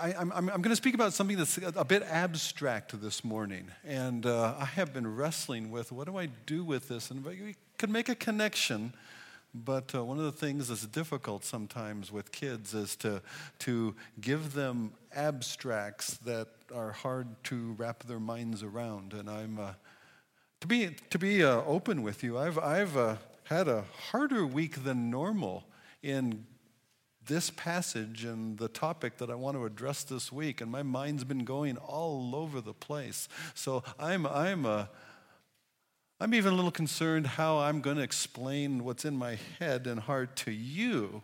I, am I'm, I'm going to speak about something that's a bit abstract this morning. And uh, I have been wrestling with what do I do with this? And we could make a connection. But uh, one of the things that's difficult sometimes with kids is to, to give them abstracts that are hard to wrap their minds around. And I'm, uh, to be, to be uh, open with you, I've, I've uh, had a harder week than normal in this passage and the topic that I want to address this week, and my mind's been going all over the place. So I'm, I'm, a, uh, I'm even a little concerned how I'm going to explain what's in my head and heart to you.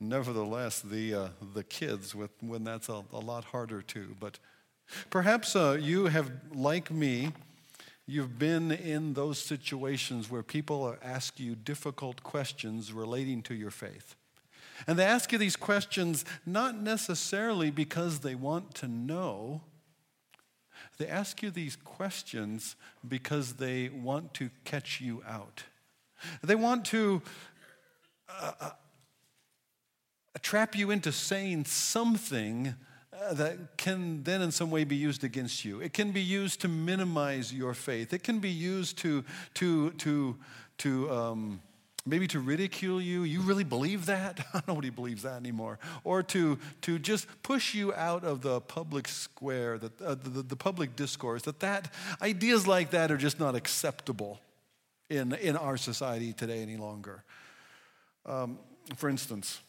Nevertheless, the, uh, the kids, with, when that's a, a lot harder too. But perhaps uh, you have, like me, You've been in those situations where people ask you difficult questions relating to your faith. And they ask you these questions not necessarily because they want to know, they ask you these questions because they want to catch you out. They want to uh, uh, trap you into saying something uh, that can then in some way be used against you. It can be used to minimize your faith. It can be used to, to, to, to um, maybe to ridicule you. You really believe that? Nobody believes that anymore. Or to, to just push you out of the public square, the, uh, the, the public discourse, that, that ideas like that are just not acceptable in, in our society today any longer. Um, for instance,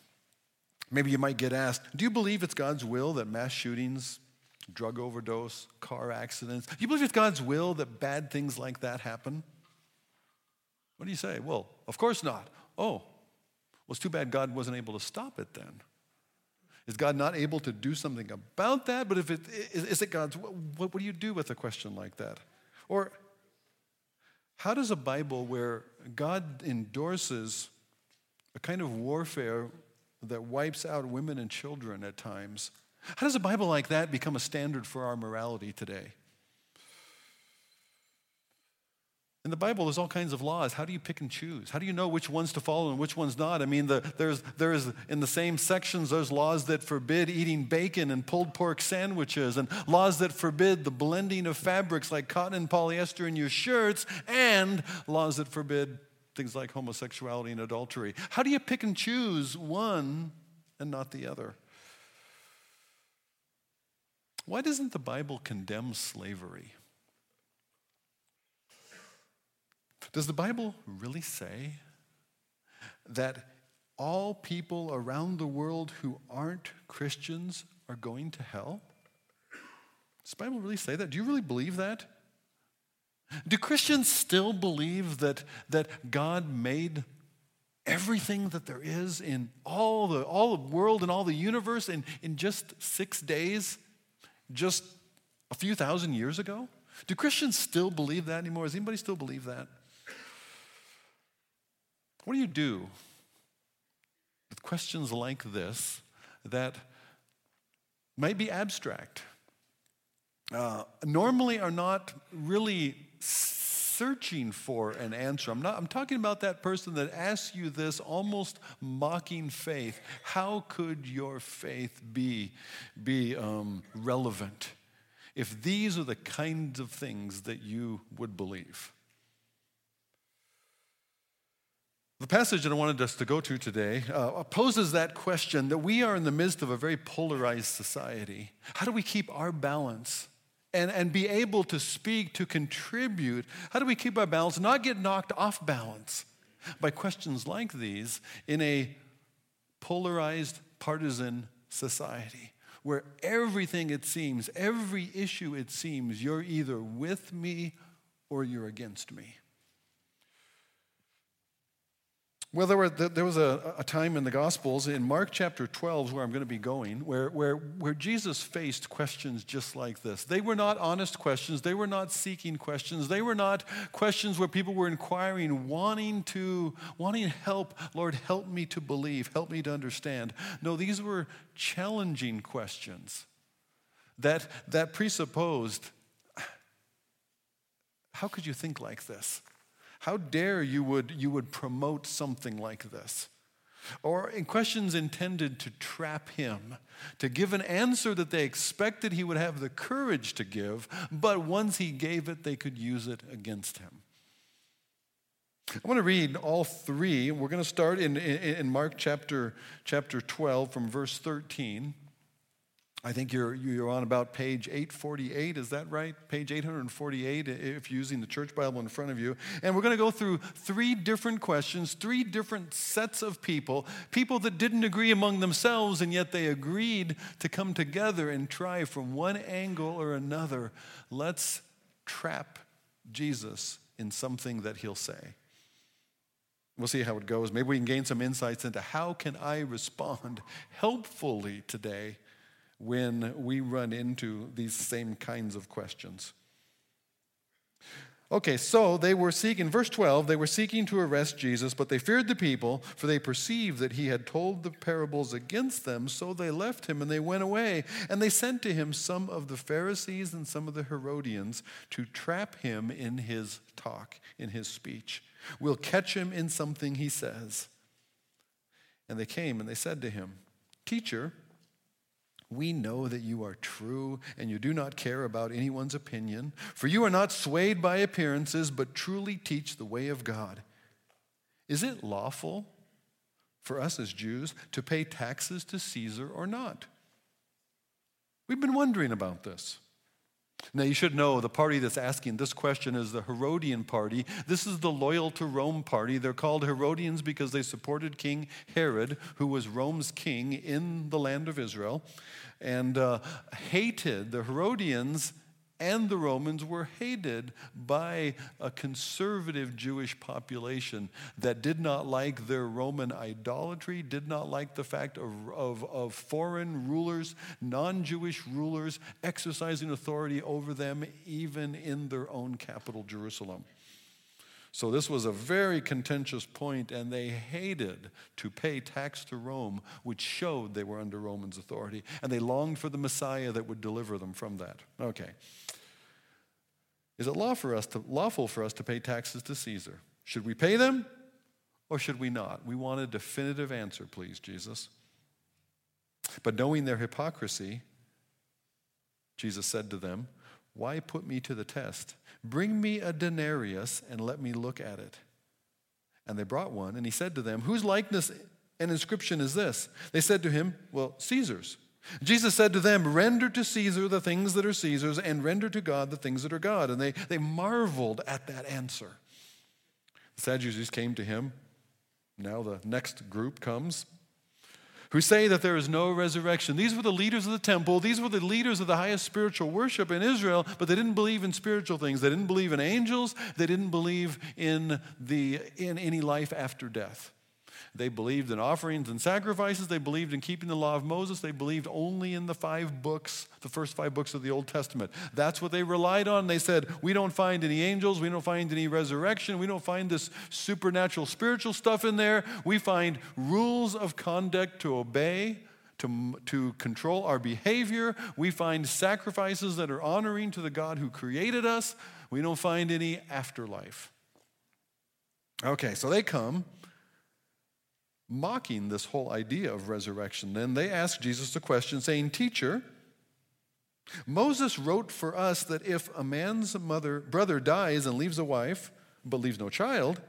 maybe you might get asked Do you believe it's God's will that mass shootings, drug overdose, car accidents, do you believe it's God's will that bad things like that happen? What do you say? Well, of course not. Oh, well, it's too bad God wasn't able to stop it then. Is God not able to do something about that? But if it is, is it God's, what, what do you do with a question like that? Or how does a Bible where God endorses a kind of warfare that wipes out women and children at times, how does a Bible like that become a standard for our morality today? In the Bible, there's all kinds of laws. How do you pick and choose? How do you know which ones to follow and which ones not? I mean, the, there's, there's in the same sections, there's laws that forbid eating bacon and pulled pork sandwiches, and laws that forbid the blending of fabrics like cotton and polyester in your shirts, and laws that forbid things like homosexuality and adultery. How do you pick and choose one and not the other? Why doesn't the Bible condemn slavery? Does the Bible really say that all people around the world who aren't Christians are going to hell? Does the Bible really say that? Do you really believe that? Do Christians still believe that, that God made everything that there is in all the, all the world and all the universe in, in just six days, just a few thousand years ago? Do Christians still believe that anymore? Does anybody still believe that? What do you do with questions like this that might be abstract? Uh, normally are not really searching for an answer. I'm, not, I'm talking about that person that asks you this almost mocking faith. How could your faith be, be um, relevant if these are the kinds of things that you would believe? The passage that I wanted us to go to today uh, poses that question that we are in the midst of a very polarized society. How do we keep our balance and, and be able to speak, to contribute? How do we keep our balance, not get knocked off balance by questions like these in a polarized, partisan society? Where everything it seems, every issue it seems, you're either with me or you're against me. Well, there, were, there was a, a, time in the Gospels, in Mark chapter 12, where I'm going to be going, where, where, where Jesus faced questions just like this. They were not honest questions. They were not seeking questions. They were not questions where people were inquiring, wanting to, wanting help. Lord, help me to believe, help me to understand. No, these were challenging questions that, that presupposed how could you think like this? How dare you would, you would promote something like this? or in questions intended to trap him, to give an answer that they expected he would have the courage to give, but once he gave it, they could use it against him. I want to read all three. We're going to start in, in, in Mark chapter, chapter 12 from verse 13. I think you're, you're on about page 848, is that right? Page 848, if you're using the church Bible in front of you. And we're going to go through three different questions, three different sets of people, people that didn't agree among themselves, and yet they agreed to come together and try from one angle or another. Let's trap Jesus in something that he'll say. We'll see how it goes. Maybe we can gain some insights into how can I respond helpfully today when we run into these same kinds of questions. Okay, so they were seeking, verse 12, they were seeking to arrest Jesus, but they feared the people, for they perceived that he had told the parables against them. So they left him and they went away. And they sent to him some of the Pharisees and some of the Herodians to trap him in his talk, in his speech. We'll catch him in something he says. And they came and they said to him, Teacher, we know that you are true and you do not care about anyone's opinion, for you are not swayed by appearances, but truly teach the way of God. Is it lawful for us as Jews to pay taxes to Caesar or not? We've been wondering about this. Now, you should know the party that's asking this question is the Herodian party. This is the loyal to Rome party. They're called Herodians because they supported King Herod, who was Rome's king in the land of Israel, and uh, hated the Herodians and the Romans were hated by a conservative Jewish population that did not like their Roman idolatry, did not like the fact of, of, of foreign rulers, non Jewish rulers, exercising authority over them, even in their own capital, Jerusalem. So, this was a very contentious point, and they hated to pay tax to Rome, which showed they were under Romans' authority. And they longed for the Messiah that would deliver them from that. Okay. Is it law for us to, lawful for us to pay taxes to Caesar? Should we pay them or should we not? We want a definitive answer, please, Jesus. But knowing their hypocrisy, Jesus said to them, Why put me to the test? Bring me a denarius and let me look at it. And they brought one, and he said to them, Whose likeness and inscription is this? They said to him, Well, Caesar's. Jesus said to them, Render to Caesar the things that are Caesar's, and render to God the things that are God. And they, they marveled at that answer. The Sadducees came to him. Now the next group comes who say that there is no resurrection. These were the leaders of the temple. These were the leaders of the highest spiritual worship in Israel, but they didn't believe in spiritual things. They didn't believe in angels. They didn't believe in, the, in any life after death. They believed in offerings and sacrifices. They believed in keeping the law of Moses. They believed only in the five books, the first five books of the Old Testament. That's what they relied on. They said, We don't find any angels. We don't find any resurrection. We don't find this supernatural spiritual stuff in there. We find rules of conduct to obey. To, to control our behavior. We find sacrifices that are honoring to the God who created us. We don't find any afterlife. Okay, so they come mocking this whole idea of resurrection. Then they ask Jesus a question saying, Teacher, Moses wrote for us that if a man's mother, brother dies and leaves a wife, but leaves no child,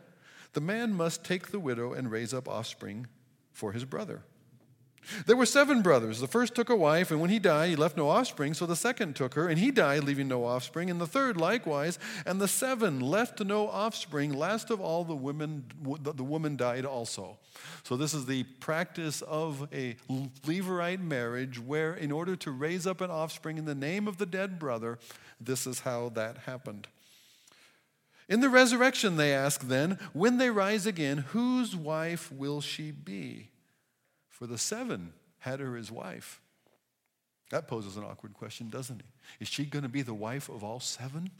the man must take the widow and raise up offspring for his brother. There were seven brothers. The first took a wife, and when he died, he left no offspring. So the second took her, and he died, leaving no offspring. And the third likewise. And the seven left no offspring. Last of all, the women, the woman died also. So this is the practice of a Levirate marriage, where in order to raise up an offspring in the name of the dead brother, this is how that happened. In the resurrection, they ask then, when they rise again, whose wife will she be? For the seven had her as wife. That poses an awkward question, doesn't it? Is she going to be the wife of all seven?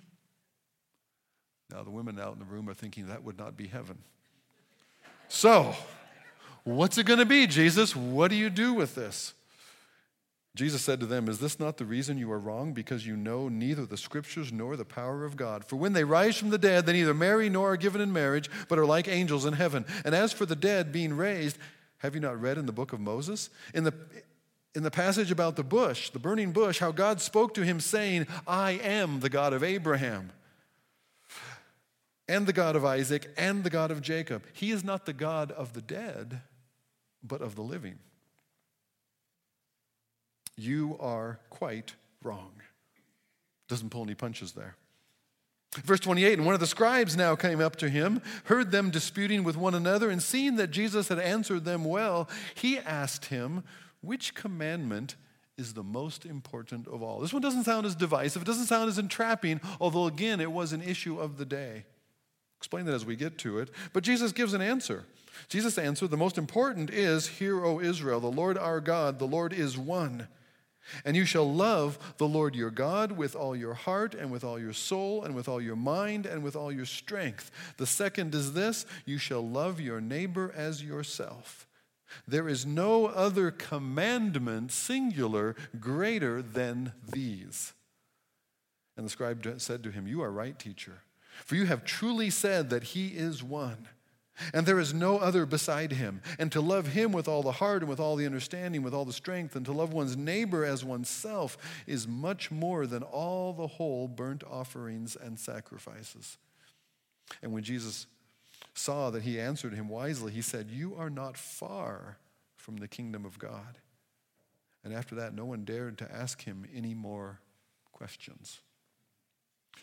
Now, the women out in the room are thinking that would not be heaven. So, what's it going to be, Jesus? What do you do with this? Jesus said to them, Is this not the reason you are wrong? Because you know neither the scriptures nor the power of God. For when they rise from the dead, they neither marry nor are given in marriage, but are like angels in heaven. And as for the dead being raised, Have you not read in the book of Moses? In the, in the passage about the bush, the burning bush, how God spoke to him, saying, I am the God of Abraham, and the God of Isaac, and the God of Jacob. He is not the God of the dead, but of the living. You are quite wrong. Doesn't pull any punches there. Verse 28 And one of the scribes now came up to him, heard them disputing with one another, and seeing that Jesus had answered them well, he asked him, Which commandment is the most important of all? This one doesn't sound as divisive, it doesn't sound as entrapping, although again, it was an issue of the day. Explain that as we get to it. But Jesus gives an answer. Jesus answered, The most important is, Hear, O Israel, the Lord our God, the Lord is one. And you shall love the Lord your God with all your heart and with all your soul and with all your mind and with all your strength. The second is this you shall love your neighbor as yourself. There is no other commandment, singular, greater than these. And the scribe said to him, You are right, teacher, for you have truly said that he is one and there is no other beside him. And to love him with all the heart and with all the understanding, with all the strength, and to love one's neighbor as oneself is much more than all the whole burnt offerings and sacrifices. And when Jesus saw that he answered him wisely, he said, You are not far from the kingdom of God. And after that, no one dared to ask him any more questions.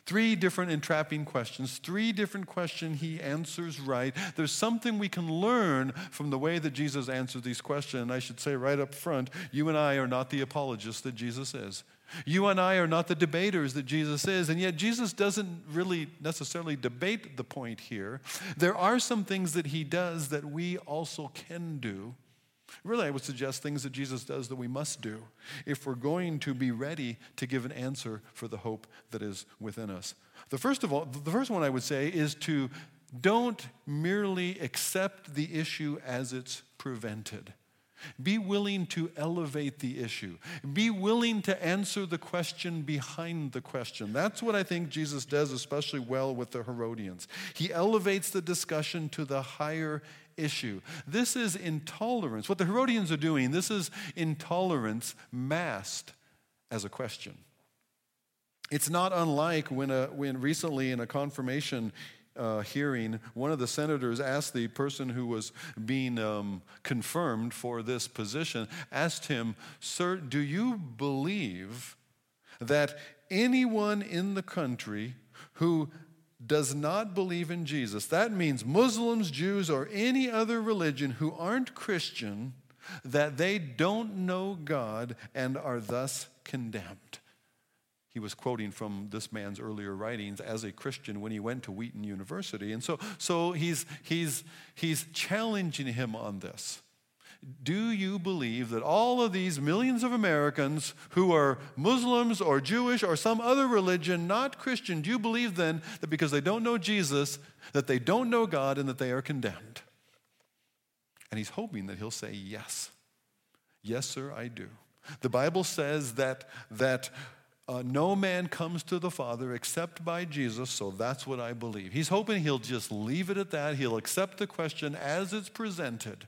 Three different entrapping questions, three different questions he answers right. There's something we can learn from the way that Jesus answered these questions. And I should say right up front, you and I are not the apologists that Jesus is. You and I are not the debaters that Jesus is, and yet Jesus doesn't really necessarily debate the point here. There are some things that he does that we also can do. Really, I would suggest things that Jesus does that we must do if we're going to be ready to give an answer for the hope that is within us. The first of all, the first one I would say is to don't merely accept the issue as it's prevented. Be willing to elevate the issue. Be willing to answer the question behind the question. That's what I think Jesus does especially well with the Herodians. He elevates the discussion to the higher issue. This is intolerance. What the Herodians are doing, this is intolerance masked as a question. It's not unlike when, a, when recently in a confirmation uh, hearing, one of the senators asked the person who was being um, confirmed for this position, asked him, Sir, do you believe that anyone in the country who does not believe in Jesus, that means Muslims, Jews, or any other religion who aren't Christian, that they don't know God and are thus condemned. He was quoting from this man's earlier writings as a Christian when he went to Wheaton University. And so, so he's, he's, he's challenging him on this. Do you believe that all of these millions of Americans who are Muslims or Jewish or some other religion, not Christian, do you believe then that because they don't know Jesus, that they don't know God and that they are condemned? And he's hoping that he'll say, Yes. Yes, sir, I do. The Bible says that, that uh, no man comes to the Father except by Jesus, so that's what I believe. He's hoping he'll just leave it at that. He'll accept the question as it's presented.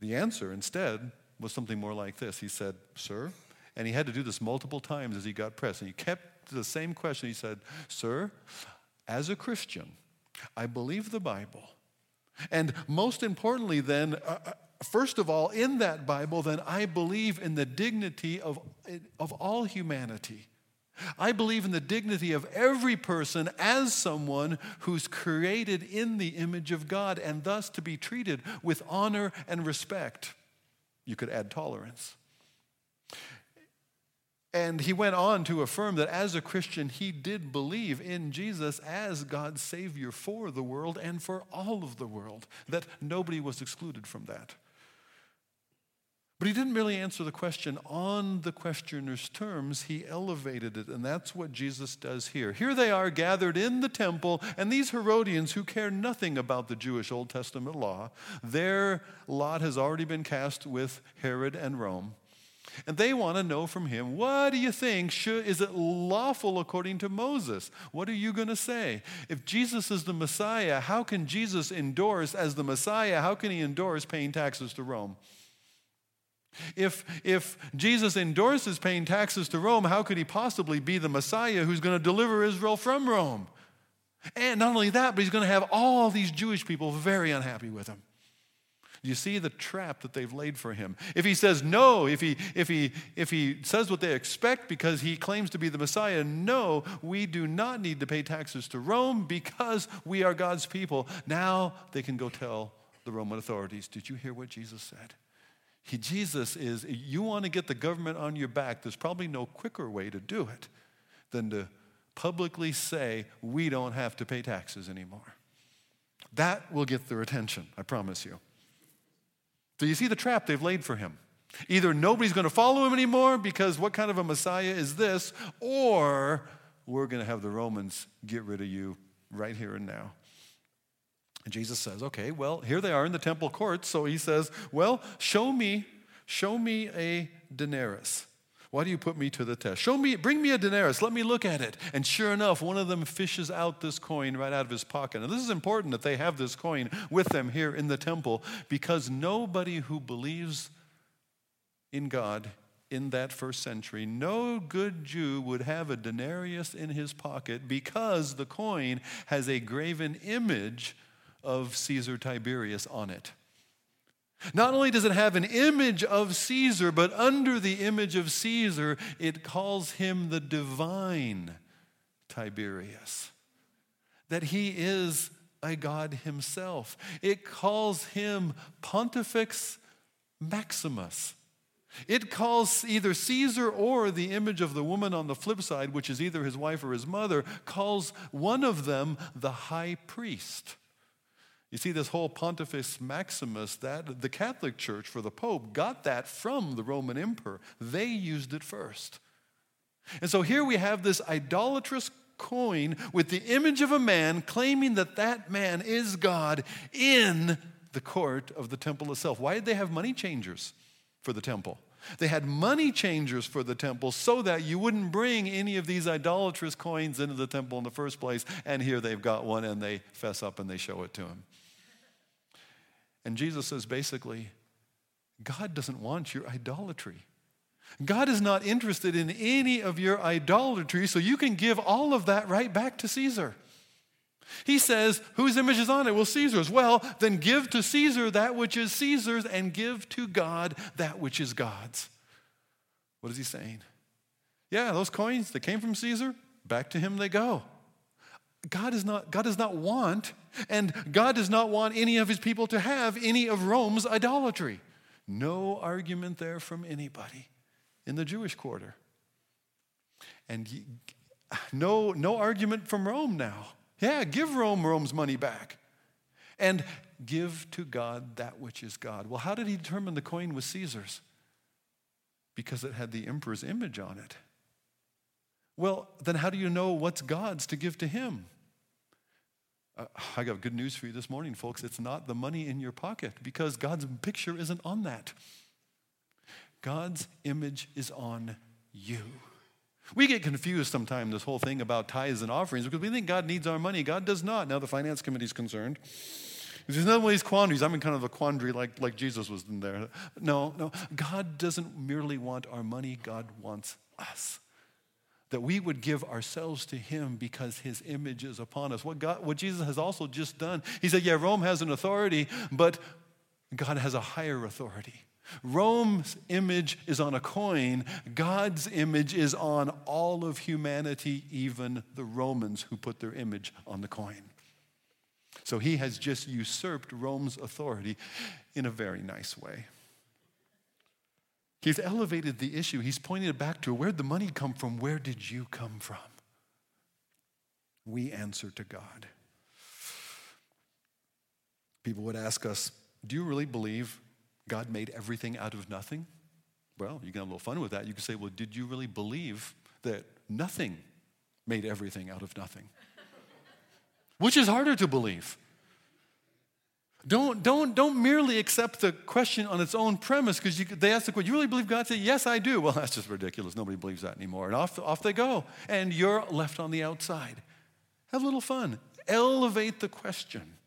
The answer instead was something more like this. He said, Sir, and he had to do this multiple times as he got pressed. And he kept the same question. He said, Sir, as a Christian, I believe the Bible. And most importantly, then, uh, uh first of all, in that Bible, then I believe in the dignity of, of all humanity. I believe in the dignity of every person as someone who's created in the image of God and thus to be treated with honor and respect. You could add tolerance. And he went on to affirm that as a Christian, he did believe in Jesus as God's Savior for the world and for all of the world, that nobody was excluded from that. But he didn't really answer the question on the questioner's terms. He elevated it, and that's what Jesus does here. Here they are gathered in the temple, and these Herodians who care nothing about the Jewish Old Testament law, their lot has already been cast with Herod and Rome. And they want to know from him, what do you think? Should, is it lawful according to Moses? What are you going to say? If Jesus is the Messiah, how can Jesus endorse, as the Messiah, how can he endorse paying taxes to Rome? If, if Jesus endorses paying taxes to Rome, how could he possibly be the Messiah who's going to deliver Israel from Rome? And not only that, but he's going to have all these Jewish people very unhappy with him. You see the trap that they've laid for him. If he says no, if he, if, he, if he says what they expect because he claims to be the Messiah, no, we do not need to pay taxes to Rome because we are God's people. Now they can go tell the Roman authorities. Did you hear what Jesus said? He, Jesus is, you want to get the government on your back, there's probably no quicker way to do it than to publicly say, we don't have to pay taxes anymore. That will get their attention, I promise you. So you see the trap they've laid for him. Either nobody's going to follow him anymore because what kind of a Messiah is this, or we're going to have the Romans get rid of you right here and now. And Jesus says, okay, well, here they are in the temple courts. So he says, well, show me, show me a denarius. Why do you put me to the test? Show me, bring me a denarius. Let me look at it. And sure enough, one of them fishes out this coin right out of his pocket. And this is important that they have this coin with them here in the temple because nobody who believes in God in that first century, no good Jew would have a denarius in his pocket because the coin has a graven image of Caesar Tiberius on it. Not only does it have an image of Caesar, but under the image of Caesar, it calls him the divine Tiberius. That he is a God himself. It calls him Pontifex Maximus. It calls either Caesar or the image of the woman on the flip side, which is either his wife or his mother, calls one of them the high priest. You see, this whole Pontifex Maximus, that the Catholic Church for the Pope got that from the Roman Emperor. They used it first. And so here we have this idolatrous coin with the image of a man claiming that that man is God in the court of the temple itself. Why did they have money changers for the temple? They had money changers for the temple so that you wouldn't bring any of these idolatrous coins into the temple in the first place. And here they've got one and they fess up and they show it to him. And Jesus says basically, God doesn't want your idolatry. God is not interested in any of your idolatry, so you can give all of that right back to Caesar. He says, Whose image is on it? Well, Caesar's. Well, then give to Caesar that which is Caesar's and give to God that which is God's. What is he saying? Yeah, those coins that came from Caesar, back to him they go. God, is not, God does not want, and God does not want any of his people to have any of Rome's idolatry. No argument there from anybody in the Jewish quarter. And no, no argument from Rome now. Yeah, give Rome Rome's money back. And give to God that which is God. Well, how did he determine the coin was Caesar's? Because it had the emperor's image on it. Well, then how do you know what's God's to give to Him? Uh, I got good news for you this morning, folks. It's not the money in your pocket because God's picture isn't on that. God's image is on you. We get confused sometimes, this whole thing about tithes and offerings, because we think God needs our money. God does not. Now the finance committee is concerned. There's another one of these quandaries. I'm in kind of a quandary like, like Jesus was in there. No, no. God doesn't merely want our money, God wants us that we would give ourselves to him because his image is upon us. What, God, what Jesus has also just done, he said, yeah, Rome has an authority, but God has a higher authority. Rome's image is on a coin, God's image is on all of humanity, even the Romans who put their image on the coin. So he has just usurped Rome's authority in a very nice way. He's elevated the issue. He's pointed it back to where'd the money come from? Where did you come from? We answer to God. People would ask us, Do you really believe God made everything out of nothing? Well, you can have a little fun with that. You can say, Well, did you really believe that nothing made everything out of nothing? Which is harder to believe? Don't, don't, don't merely accept the question on its own premise because they ask the question, you really believe God? Say, yes, I do. Well, that's just ridiculous. Nobody believes that anymore. And off, off they go. And you're left on the outside. Have a little fun. Elevate the question.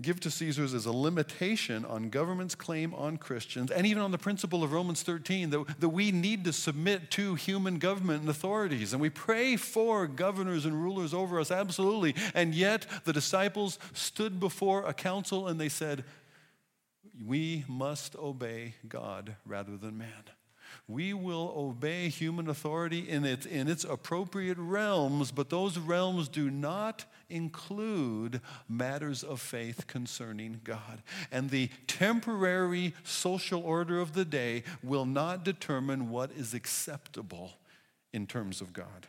Give to Caesar's is a limitation on government's claim on Christians and even on the principle of Romans 13 that, that we need to submit to human government and authorities. And we pray for governors and rulers over us, absolutely. And yet the disciples stood before a council and they said, We must obey God rather than man we will obey human authority in its, in its appropriate realms, but those realms do not include matters of faith concerning God. And the temporary social order of the day will not determine what is acceptable in terms of God.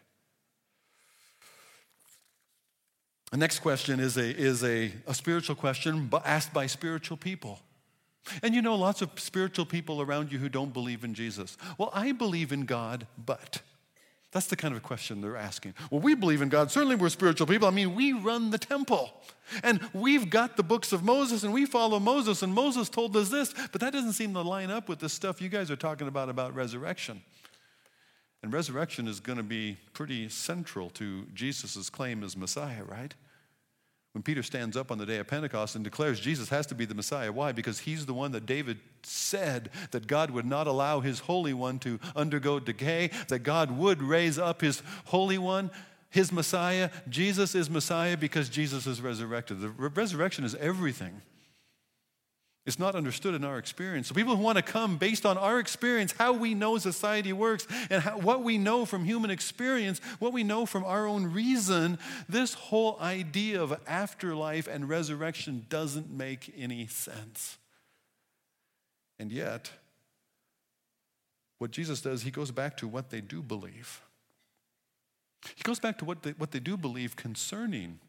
The next question is a, is a, a spiritual question asked by spiritual people. And you know lots of spiritual people around you who don't believe in Jesus. Well, I believe in God, but. That's the kind of question they're asking. Well, we believe in God. Certainly, we're spiritual people. I mean, we run the temple. And we've got the books of Moses and we follow Moses, and Moses told us this, but that doesn't seem to line up with the stuff you guys are talking about about resurrection. And resurrection is going to be pretty central to Jesus' claim as Messiah, right? When Peter stands up on the day of Pentecost and declares Jesus has to be the Messiah. Why? Because he's the one that David said that God would not allow his Holy One to undergo decay, that God would raise up his Holy One, his Messiah. Jesus is Messiah because Jesus is resurrected. The resurrection is everything. It's not understood in our experience. So, people who want to come based on our experience, how we know society works, and how, what we know from human experience, what we know from our own reason, this whole idea of afterlife and resurrection doesn't make any sense. And yet, what Jesus does, he goes back to what they do believe. He goes back to what they, what they do believe concerning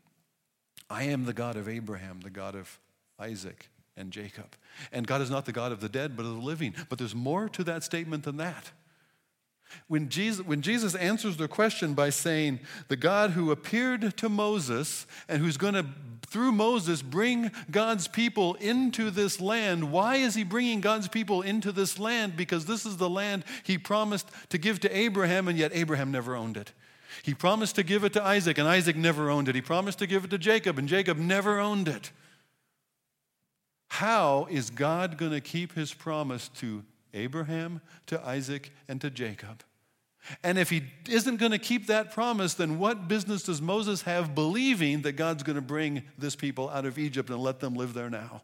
I am the God of Abraham, the God of Isaac, and Jacob. And God is not the God of the dead, but of the living. But there's more to that statement than that. When Jesus, when Jesus answers their question by saying, The God who appeared to Moses and who's going to, through Moses, bring God's people into this land, why is he bringing God's people into this land? Because this is the land he promised to give to Abraham, and yet Abraham never owned it. He promised to give it to Isaac, and Isaac never owned it. He promised to give it to Jacob, and Jacob never owned it. How is God going to keep his promise to Abraham, to Isaac, and to Jacob? And if he isn't going to keep that promise, then what business does Moses have believing that God's going to bring this people out of Egypt and let them live there now?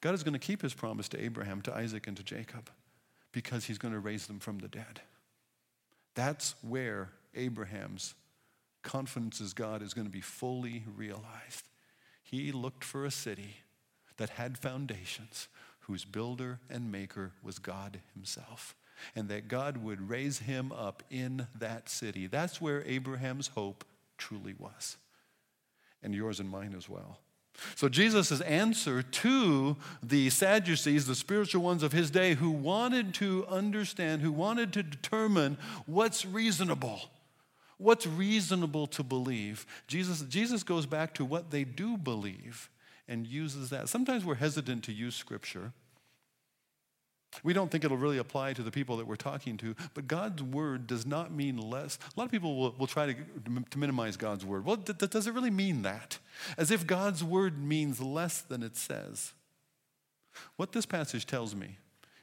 God is going to keep his promise to Abraham, to Isaac, and to Jacob because he's going to raise them from the dead. That's where Abraham's confidence as God is going to be fully realized. He looked for a city that had foundations, whose builder and maker was God Himself, and that God would raise him up in that city. That's where Abraham's hope truly was, and yours and mine as well. So, Jesus' answer to the Sadducees, the spiritual ones of his day, who wanted to understand, who wanted to determine what's reasonable, what's reasonable to believe. Jesus, Jesus goes back to what they do believe and uses that. Sometimes we're hesitant to use Scripture. We don't think it'll really apply to the people that we're talking to, but God's word does not mean less. A lot of people will, will try to, to minimize God's word. Well, th- does it really mean that? As if God's word means less than it says. What this passage tells me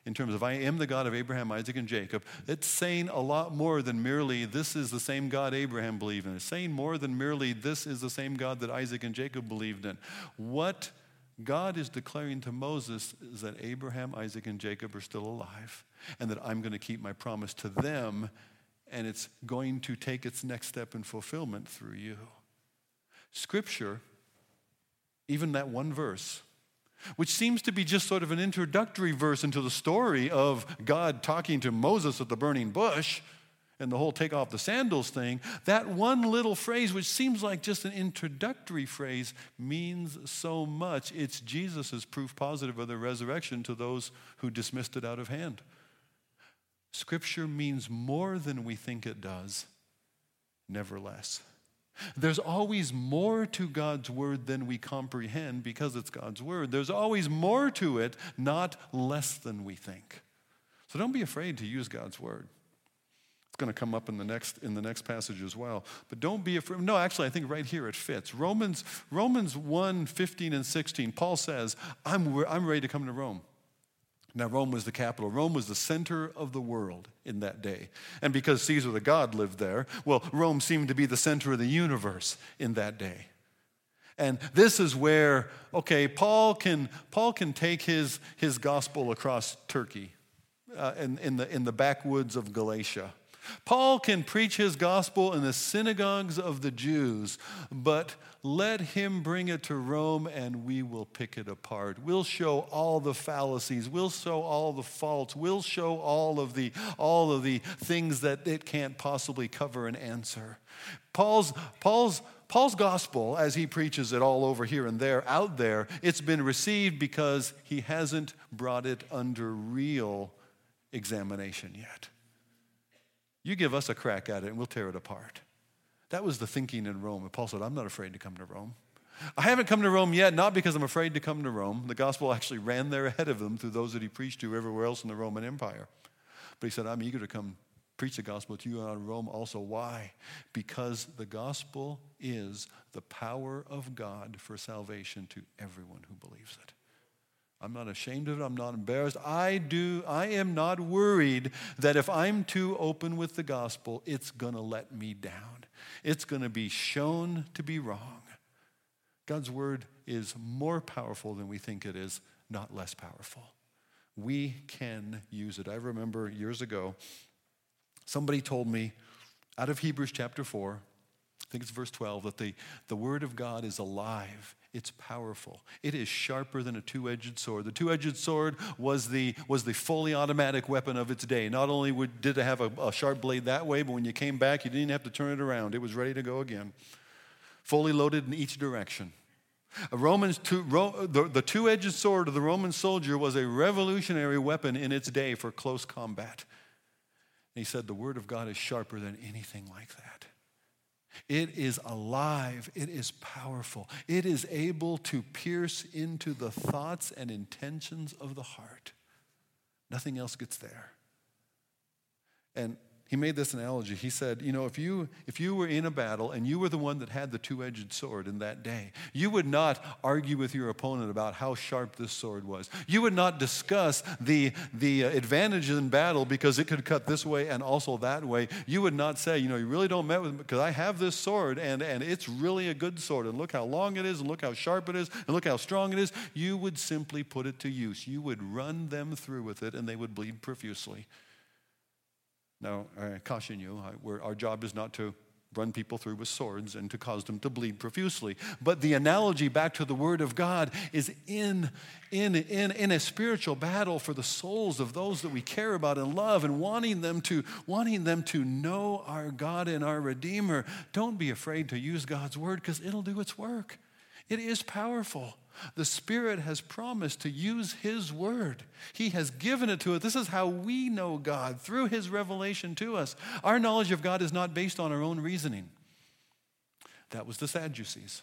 in terms of I am the God of Abraham, Isaac, and Jacob, it's saying a lot more than merely this is the same God Abraham believed in. It's saying more than merely this is the same God that Isaac and Jacob believed in. What God is declaring to Moses is that Abraham, Isaac, and Jacob are still alive, and that I'm going to keep my promise to them, and it's going to take its next step in fulfillment through you. Scripture, even that one verse, which seems to be just sort of an introductory verse into the story of God talking to Moses at the burning bush and the whole take off the sandals thing, that one little phrase, which seems like just an introductory phrase, means so much. It's Jesus' proof positive of the resurrection to those who dismissed it out of hand. Scripture means more than we think it does, never less. There's always more to God's word than we comprehend because it's God's word. There's always more to it, not less than we think. So don't be afraid to use God's word. It's going to come up in the next in the next passage as well. But don't be afraid. No, actually, I think right here it fits. Romans Romans 1, 15 and 16. Paul says, I'm, I'm ready to come to Rome. Now, Rome was the capital. Rome was the center of the world in that day. And because Caesar the god lived there, well, Rome seemed to be the center of the universe in that day. And this is where, okay, Paul can, Paul can take his, his gospel across Turkey uh, in, in, the, in the backwoods of Galatia. Paul can preach his gospel in the synagogues of the Jews, but let him bring it to Rome and we will pick it apart. We'll show all the fallacies, we'll show all the faults, we'll show all of the all of the things that it can't possibly cover and answer. Paul's Paul's Paul's gospel, as he preaches it all over here and there, out there, it's been received because he hasn't brought it under real examination yet. You give us a crack at it and we'll tear it apart. That was the thinking in Rome. Paul said, I'm not afraid to come to Rome. I haven't come to Rome yet, not because I'm afraid to come to Rome. The gospel actually ran there ahead of him through those that he preached to everywhere else in the Roman Empire. But he said, I'm eager to come preach the gospel to you in Rome also. Why? Because the gospel is the power of God for salvation to everyone who believes it. I'm not ashamed of it. I'm not embarrassed. I do I am not worried that if I'm too open with the gospel, it's going to let me down. It's going to be shown to be wrong. God's word is more powerful than we think it is, not less powerful. We can use it. I remember years ago, somebody told me out of Hebrews chapter 4, I think it's verse 12, that the, the word of God is alive it's powerful. It is sharper than a two edged sword. The two edged sword was the, was the fully automatic weapon of its day. Not only would, did it have a, a sharp blade that way, but when you came back, you didn't have to turn it around. It was ready to go again. Fully loaded in each direction. A Roman's two, Ro, the, the two edged sword of the Roman soldier was a revolutionary weapon in its day for close combat. And he said, The word of God is sharper than anything like that. It is alive. It is powerful. It is able to pierce into the thoughts and intentions of the heart. Nothing else gets there. And he made this analogy. He said, You know, if you, if you were in a battle and you were the one that had the two edged sword in that day, you would not argue with your opponent about how sharp this sword was. You would not discuss the, the uh, advantages in battle because it could cut this way and also that way. You would not say, You know, you really don't met with me because I have this sword and, and it's really a good sword. And look how long it is and look how sharp it is and look how strong it is. You would simply put it to use. You would run them through with it and they would bleed profusely. Now, I caution you, our job is not to run people through with swords and to cause them to bleed profusely. But the analogy back to the Word of God is in, in, in, in a spiritual battle for the souls of those that we care about and love and wanting them to, wanting them to know our God and our Redeemer. Don't be afraid to use God's Word because it'll do its work. It is powerful. The Spirit has promised to use His Word. He has given it to us. This is how we know God, through His revelation to us. Our knowledge of God is not based on our own reasoning. That was the Sadducees.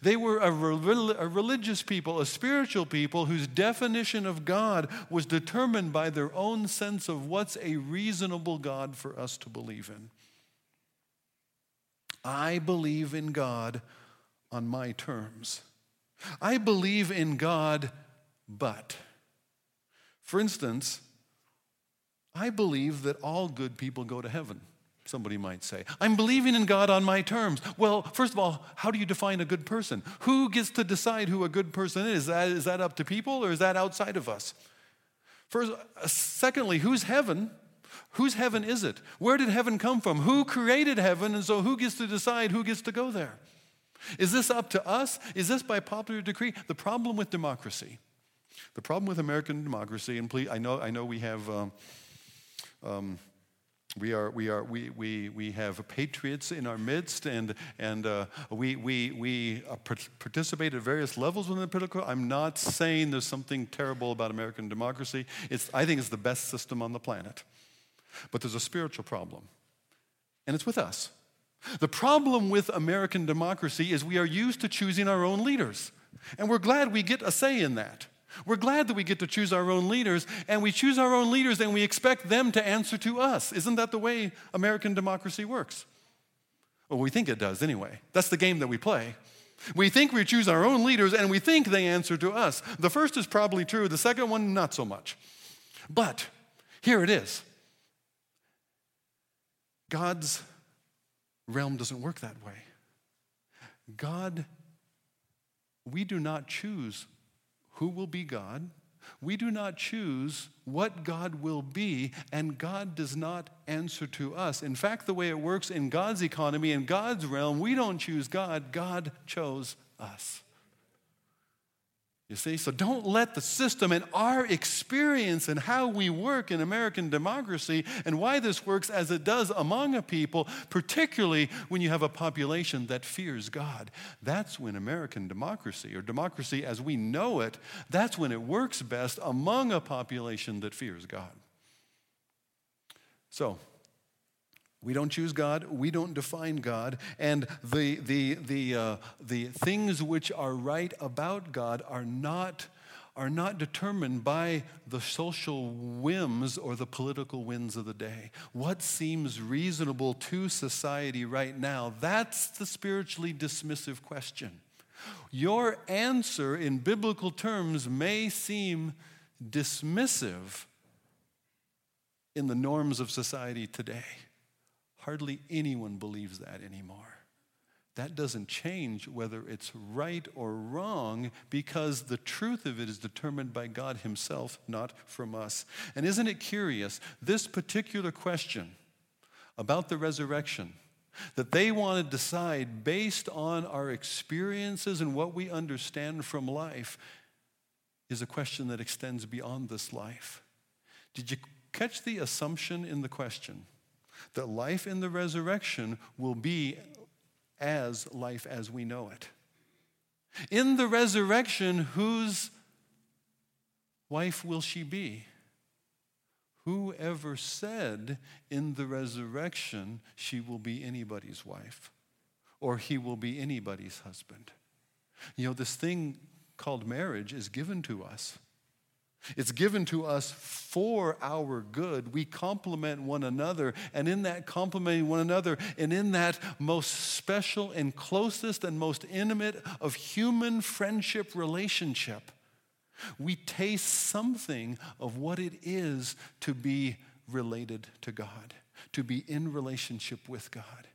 They were a, a, religious people, a spiritual people whose definition of God was determined by their own sense of what's a reasonable God for us to believe in. I believe in God on my terms. I believe in God, but. For instance, I believe that all good people go to heaven, somebody might say. I'm believing in God on my terms. Well, first of all, how do you define a good person? Who gets to decide who a good person is? Is that, is that up to people or is that outside of us? First, uh, secondly, who's heaven? Whose heaven is it? Where did heaven come from? Who created heaven? And so who gets to decide who gets to go there? Is this up to us? Is this by popular decree? The problem with democracy, the problem with American democracy, and please, I know, I know we have. Um, um, we, are, we, are, we, we, we have patriots in our midst, and, and uh, we, we, we uh, participate at various levels within the political. I'm not saying there's something terrible about American democracy. It's, I think it's the best system on the planet. But there's a spiritual problem, and it's with us. The problem with American democracy is we are used to choosing our own leaders. And we're glad we get a say in that. We're glad that we get to choose our own leaders, and we choose our own leaders and we expect them to answer to us. Isn't that the way American democracy works? Well, we think it does anyway. That's the game that we play. We think we choose our own leaders and we think they answer to us. The first is probably true, the second one, not so much. But here it is God's realm doesn't work that way. God, we do not choose who will be God. We do not choose what God will be, and God does not answer to us. In fact, the way it works in God's economy, in God's realm, we don't choose God, God chose us. You see? So don't let the system and our experience and how we work in American democracy and why this works as it does among a people, particularly when you have a population that fears God. That's when American democracy, or democracy as we know it, that's when it works best among a population that fears God. So, we don't choose God. We don't define God. And the, the, the, uh, the things which are right about God are not, are not determined by the social whims or the political winds of the day. What seems reasonable to society right now, that's the spiritually dismissive question. Your answer in biblical terms may seem dismissive in the norms of society today. Hardly anyone believes that anymore. That doesn't change whether it's right or wrong because the truth of it is determined by God Himself, not from us. And isn't it curious? This particular question about the resurrection that they want to decide based on our experiences and what we understand from life is a question that extends beyond this life. Did you catch the assumption in the question? That life in the resurrection will be as life as we know it. In the resurrection, whose wife will she be? Whoever said in the resurrection she will be anybody's wife or he will be anybody's husband? You know, this thing called marriage is given to us it's given to us for our good. We complement one another, and in that complementing one another, and in that most special and closest and most intimate of human friendship relationship, we taste something of what it is to be related to God, to be in relationship with God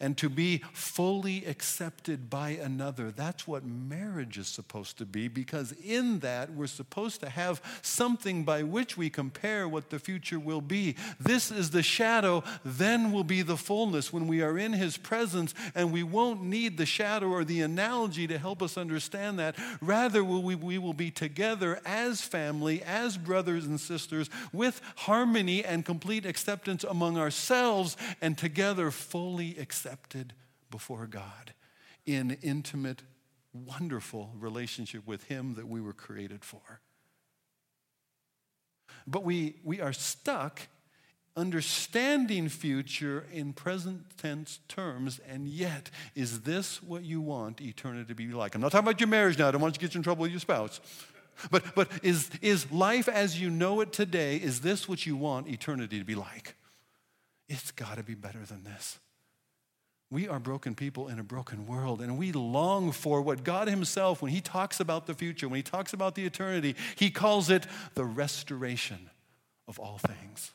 and to be fully accepted by another. That's what marriage is supposed to be because in that we're supposed to have something by which we compare what the future will be. This is the shadow, then will be the fullness when we are in His presence, and we won't need the shadow or the analogy to help us understand that. Rather, we, we will be together as family, as brothers and sisters, with harmony and complete acceptance among ourselves, and together fully accepted accepted before God in intimate, wonderful relationship with Him that we were created for. But we, we are stuck understanding future in present tense terms, and yet, is this what you want eternity to be like? I'm not talking about your marriage now, I don't want you to get you in trouble with your spouse. But, but is, is life as you know it today, is this what you want eternity to be like? It's got to be better than this. We are broken people in a broken world, and we long for what God Himself, when He talks about the future, when He talks about the eternity, He calls it the restoration of all things.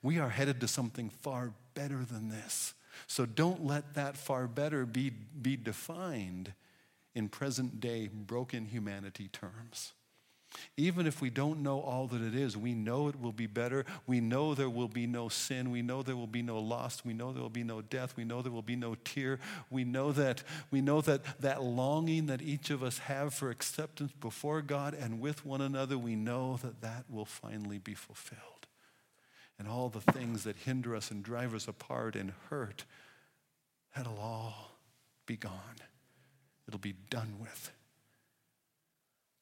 We are headed to something far better than this. So don't let that far better be, be defined in present day broken humanity terms. Even if we don't know all that it is, we know it will be better. We know there will be no sin. We know there will be no loss. We know there will be no death. We know there will be no tear. We know that we know that that longing that each of us have for acceptance before God and with one another, we know that that will finally be fulfilled. And all the things that hinder us and drive us apart and hurt, that'll all be gone. It'll be done with.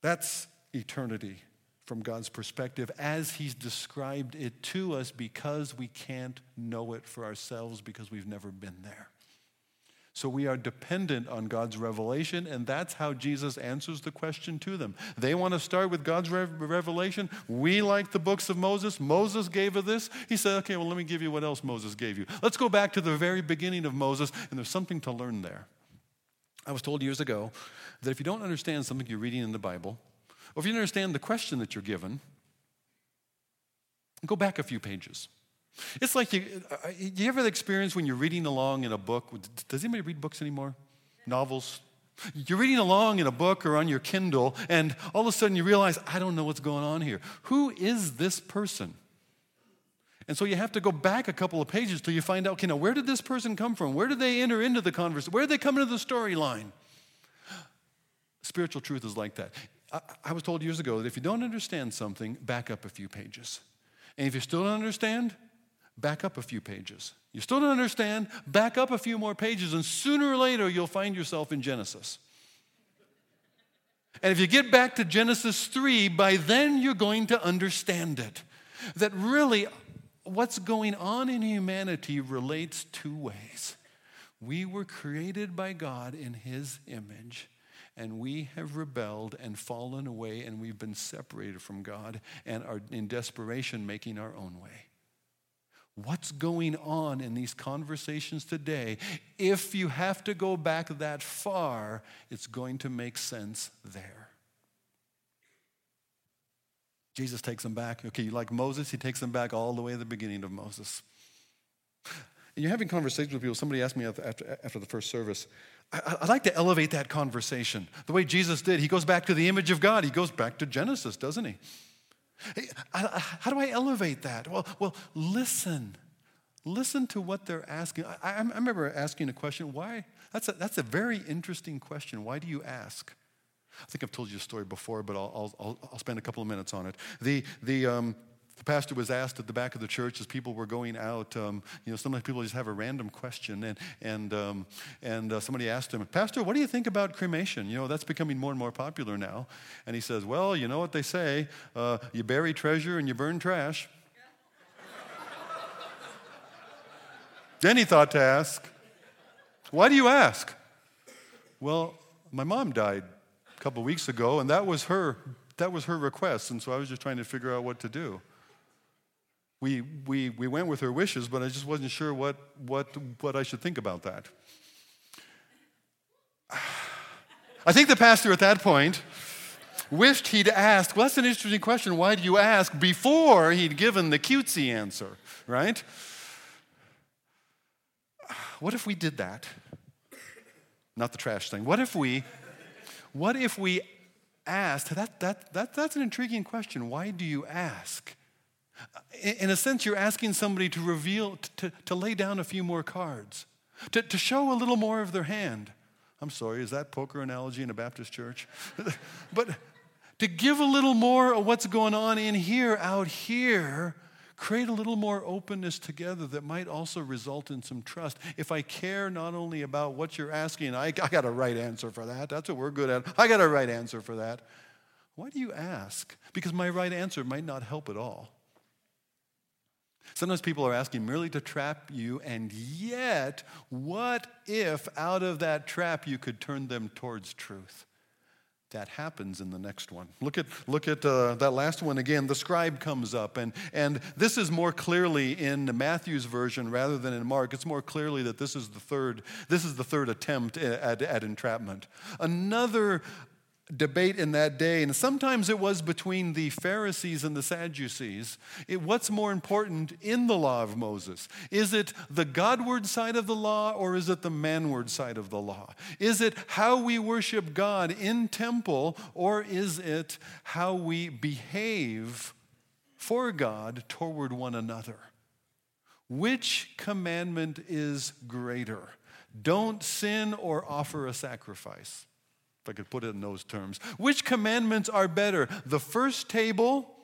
That's eternity from God's perspective as He's described it to us because we can't know it for ourselves because we've never been there. So we are dependent on God's revelation, and that's how Jesus answers the question to them. They want to start with God's revelation. We like the books of Moses. Moses gave us this. He said, okay, well, let me give you what else Moses gave you. Let's go back to the very beginning of Moses, and there's something to learn there. I was told years ago that if you don't understand something you're reading in the Bible, or if you understand the question that you're given, go back a few pages. It's like you, uh, you ever experience when you're reading along in a book? Does anybody read books anymore? Novels? You're reading along in a book or on your Kindle, and all of a sudden you realize, I don't know what's going on here. Who is this person? And so you have to go back a couple of pages till you find out, okay, now where did this person come from? Where did they enter into the conversation? Where did they come into the storyline? Spiritual truth is like that. I, I was told years ago that if you don't understand something, back up a few pages. And if you still don't understand, back up a few pages. You still don't understand? Back up a few more pages, and sooner or later you'll find yourself in Genesis. And if you get back to Genesis 3, by then you're going to understand it. That really, what's going on in humanity relates two ways. We were created by God in His image, and we have rebelled and fallen away, and we've been separated from God and are in desperation making our own way. What's going on in these conversations today? If you have to go back that far, it's going to make sense there. Jesus takes them back. Okay, you like Moses, he takes them back all the way to the beginning of Moses. You're having conversations with people. Somebody asked me after, after the first service, I, would like to elevate that conversation the way Jesus did. He goes back to the image of God, he goes back to Genesis, doesn't he? How do I elevate that? Well, well, listen. Listen to what they're asking. I, I remember asking a question. Why? That's a, that's a very interesting question. Why do you ask? I think I've told you a story before, but I'll, I'll, I'll spend a couple of minutes on it. The, the, um, the pastor was asked at the back of the church as people were going out. Um, you know, sometimes people just have a random question, and and um, and uh, somebody asked him, "Pastor, what do you think about cremation? You know, that's becoming more and more popular now." And he says, "Well, you know what they say: uh, you bury treasure and you burn trash." then he thought to ask, "Why do you ask?" Well, my mom died a couple weeks ago, and that was her that was her request, and so I was just trying to figure out what to do we, we, we went with her wishes, but I just wasn't sure what, what, what I should think about that. I think the pastor at that point wished he'd asked, well, that's an interesting question. Why do you ask? Before he'd given the cutesy answer, right? What if we did that? Not the trash thing. What if we, what if we asked? That, that, that, that's an intriguing question. Why do you ask? In a sense, you're asking somebody to reveal, to, to lay down a few more cards, to, to show a little more of their hand. I'm sorry, is that poker analogy in a Baptist church? but to give a little more of what's going on in here, out here, create a little more openness together that might also result in some trust. If I care not only about what you're asking, I, I got a right answer for that. That's what we're good at. I got a right answer for that. Why do you ask? Because my right answer might not help at all. Sometimes people are asking merely to trap you, and yet, what if out of that trap you could turn them towards truth? That happens in the next one. Look at, look at uh, that last one again. The scribe comes up, and, and this is more clearly in Matthew's version rather than in Mark. It's more clearly that this is the third, this is the third attempt at, at entrapment. Another debate in that day, and sometimes it was between the Pharisees and the Sadducees. It, what's more important in the law of Moses? Is it the Godward side of the law or is it the manward side of the law? Is it how we worship God in temple or is it how we behave for God toward one another? Which commandment is greater? Don't sin or offer a sacrifice if I could put it in those terms. Which commandments are better? The first table,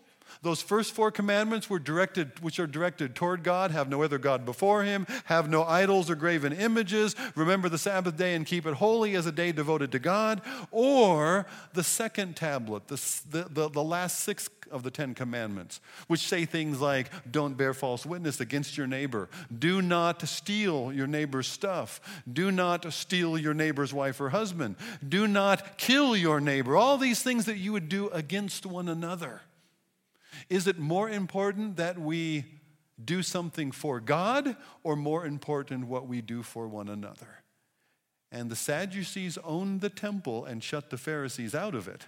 those first four commandments were directed, which are directed toward God. Have no other God before him, have no idols or graven images, remember the Sabbath day and keep it holy as a day devoted to God, or the second tablet, the, the, the, the last six of the Ten Commandments, which say things like don't bear false witness against your neighbor, do not steal your neighbor's stuff, do not steal your neighbor's wife or husband, do not kill your neighbor, all these things that you would do against one another. Is it more important that we do something for God or more important what we do for one another? And the Sadducees owned the temple and shut the Pharisees out of it.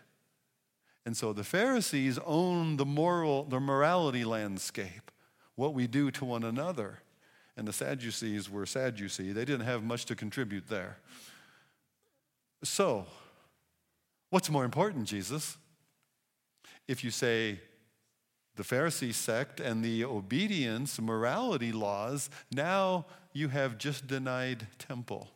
And so the Pharisees owned the moral, the morality landscape, what we do to one another. And the Sadducees were Sadducee. They didn't have much to contribute there. So, what's more important, Jesus? If you say the Pharisee sect and the obedience, morality laws, now you have just denied temple.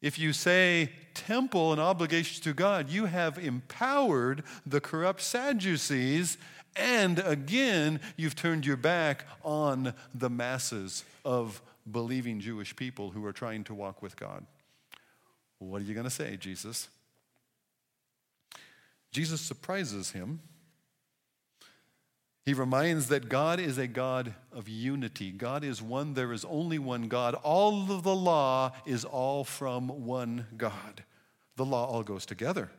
If you say temple and obligations to God, you have empowered the corrupt Sadducees, and again, you've turned your back on the masses of believing Jewish people who are trying to walk with God. What are you going to say, Jesus? Jesus surprises him he reminds that God is a God of unity. God is one, there is only one God. All of the law is all from one God. The law all goes together.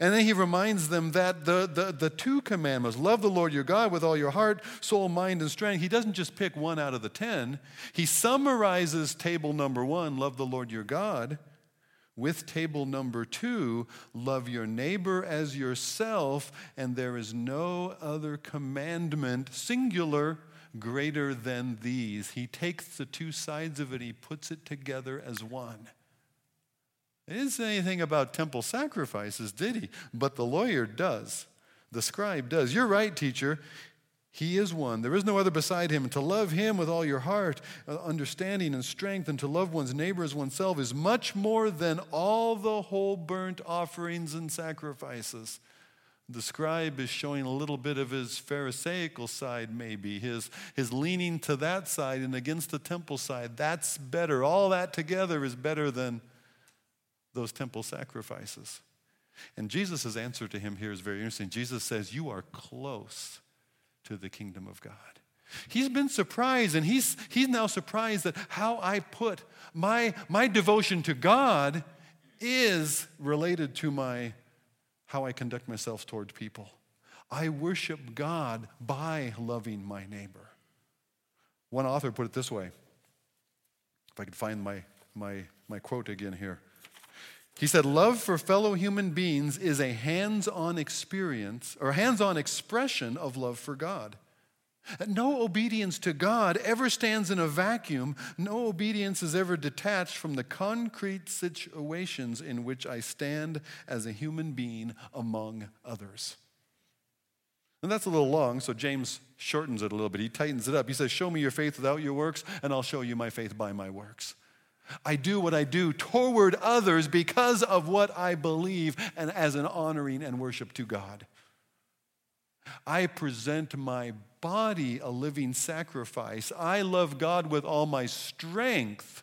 And then he reminds them that the, the, the two commandments love the Lord your God with all your heart, soul, mind, and strength. He doesn't just pick one out of the ten, he summarizes table number one love the Lord your God with table number two, love your neighbor as yourself, and there is no other commandment, singular, greater than these. He takes the two sides of it, he puts it together as one. He didn't say anything about temple sacrifices, did he? But the lawyer does. The scribe does. You're right, teacher. He is one. There is no other beside him. And to love him with all your heart, uh, understanding, and strength, and to love one's neighbor as oneself is much more than all the whole burnt offerings and sacrifices. The scribe is showing a little bit of his Pharisaical side, maybe, his, his leaning to that side and against the temple side. That's better. All that together is better than those temple sacrifices. And Jesus' answer to him here is very interesting. Jesus says, You are close to the kingdom of God. He's been surprised, and he's, he's now surprised that how I put my, my devotion to God is related to my how I conduct myself toward people. I worship God by loving my neighbor. One author put it this way. If I could find my, my, my quote again here. He said, Love for fellow human beings is a hands on experience or hands on expression of love for God. No obedience to God ever stands in a vacuum. No obedience is ever detached from the concrete situations in which I stand as a human being among others. And that's a little long, so James shortens it a little bit. He tightens it up. He says, Show me your faith without your works, and I'll show you my faith by my works. I do what I do toward others because of what I believe and as an honoring and worship to God. I present my body a living sacrifice. I love God with all my strength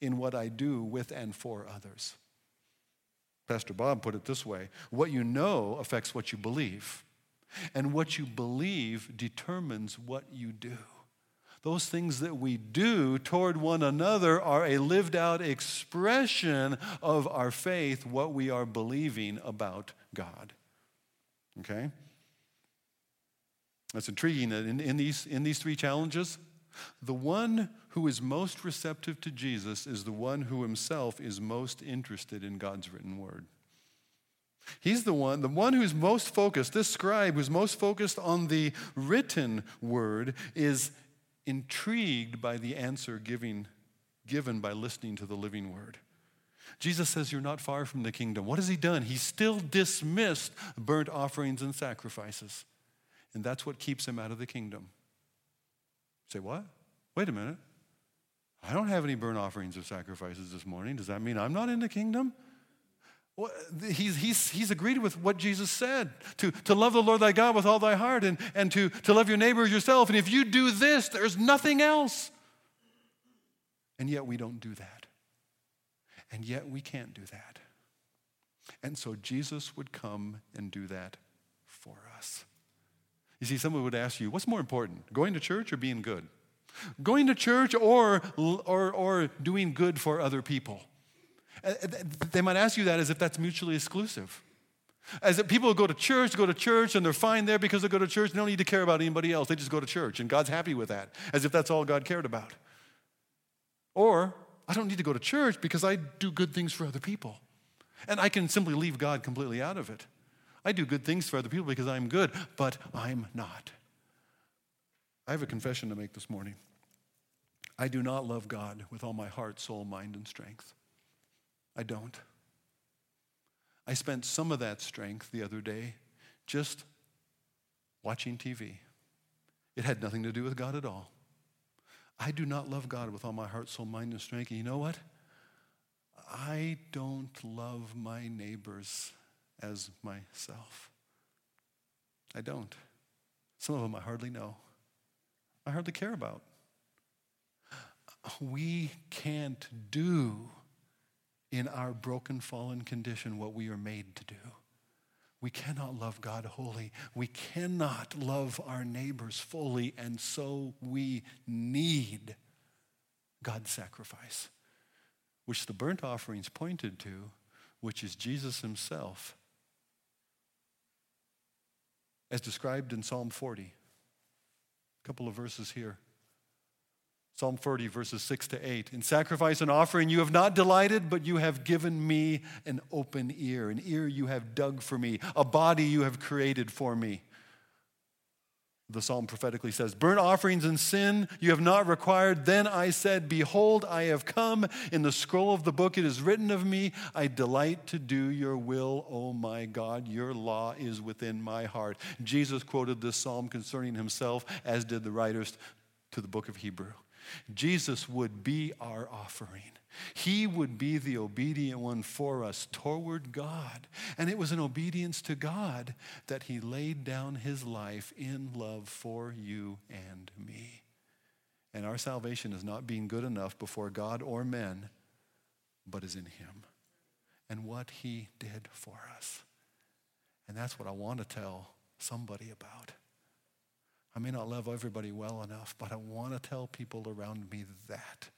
in what I do with and for others. Pastor Bob put it this way what you know affects what you believe, and what you believe determines what you do. Those things that we do toward one another are a lived out expression of our faith, what we are believing about God. Okay? That's intriguing that in, in, these, in these three challenges, the one who is most receptive to Jesus is the one who himself is most interested in God's written word. He's the one, the one who's most focused, this scribe who's most focused on the written word is intrigued by the answer giving, given by listening to the living word. Jesus says, You're not far from the kingdom. What has he done? He still dismissed burnt offerings and sacrifices. And that's what keeps him out of the kingdom. Say, what? Wait a minute. I don't have any burnt offerings or sacrifices this morning. Does that mean I'm not in the kingdom? He's, he's, he's agreed with what Jesus said to, to love the Lord thy God with all thy heart and, and to, to love your neighbor as yourself. And if you do this, there's nothing else. And yet we don't do that. And yet we can't do that. And so Jesus would come and do that for us. You see, someone would ask you, what's more important, going to church or being good? Going to church or, or, or doing good for other people? Uh, they might ask you that as if that's mutually exclusive. As if people go to church, go to church, and they're fine there because they go to church. They don't need to care about anybody else. They just go to church, and God's happy with that, as if that's all God cared about. Or, I don't need to go to church because I do good things for other people. And I can simply leave God completely out of it. I do good things for other people because I'm good, but I'm not. I have a confession to make this morning. I do not love God with all my heart, soul, mind, and strength. I don't. I spent some of that strength the other day just watching TV. It had nothing to do with God at all. I do not love God with all my heart, soul, mind, and strength. And you know what? I don't love my neighbors as myself. I don't. Some of them I hardly know. I hardly care about. We can't do in our broken, fallen condition what we are made to do. We cannot love God wholly. We cannot love our neighbors fully, and so we need God's sacrifice, which the burnt offerings pointed to, which is Jesus himself, as described in Psalm 40. A couple of verses here. Psalm 30, verses 6 to 8. In sacrifice and offering you have not delighted, but you have given me an open ear. An ear you have dug for me, a body you have created for me. The psalm prophetically says, Burnt offerings and sin you have not required. Then I said, Behold, I have come. In the scroll of the book it is written of me, I delight to do your will, O my God. Your law is within my heart. Jesus quoted this psalm concerning himself, as did the writers to the book of Hebrew. Jesus would be our offering. He would be the obedient one for us toward God. And it was in obedience to God that he laid down his life in love for you and me. And our salvation is not being good enough before God or men, but is in him and what he did for us. And that's what I want to tell somebody about. I may not love everybody well enough, but I want to tell people around me that.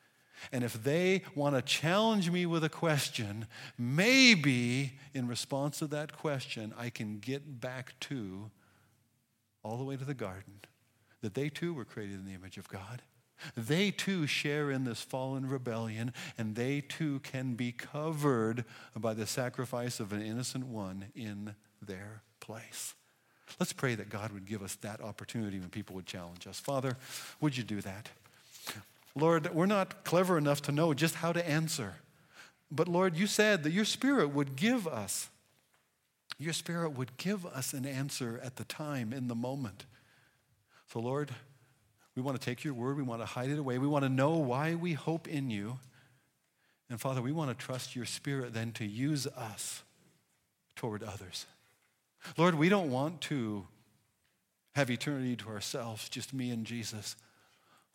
And if they want to challenge me with a question, maybe in response to that question, I can get back to all the way to the garden that they too were created in the image of God. They too share in this fallen rebellion, and they too can be covered by the sacrifice of an innocent one in their place. Let's pray that God would give us that opportunity when people would challenge us. Father, would you do that? Lord, we're not clever enough to know just how to answer. But Lord, you said that your Spirit would give us, your Spirit would give us an answer at the time, in the moment. So, Lord, we want to take your word, we want to hide it away, we want to know why we hope in you. And Father, we want to trust your Spirit then to use us toward others. Lord, we don't want to have eternity to ourselves, just me and Jesus.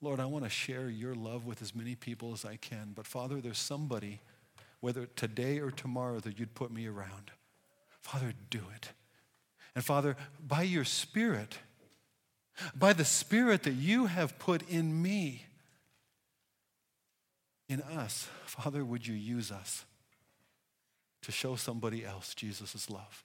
Lord, I want to share your love with as many people as I can. But Father, there's somebody, whether today or tomorrow, that you'd put me around. Father, do it. And Father, by your Spirit, by the Spirit that you have put in me, in us, Father, would you use us to show somebody else Jesus' love?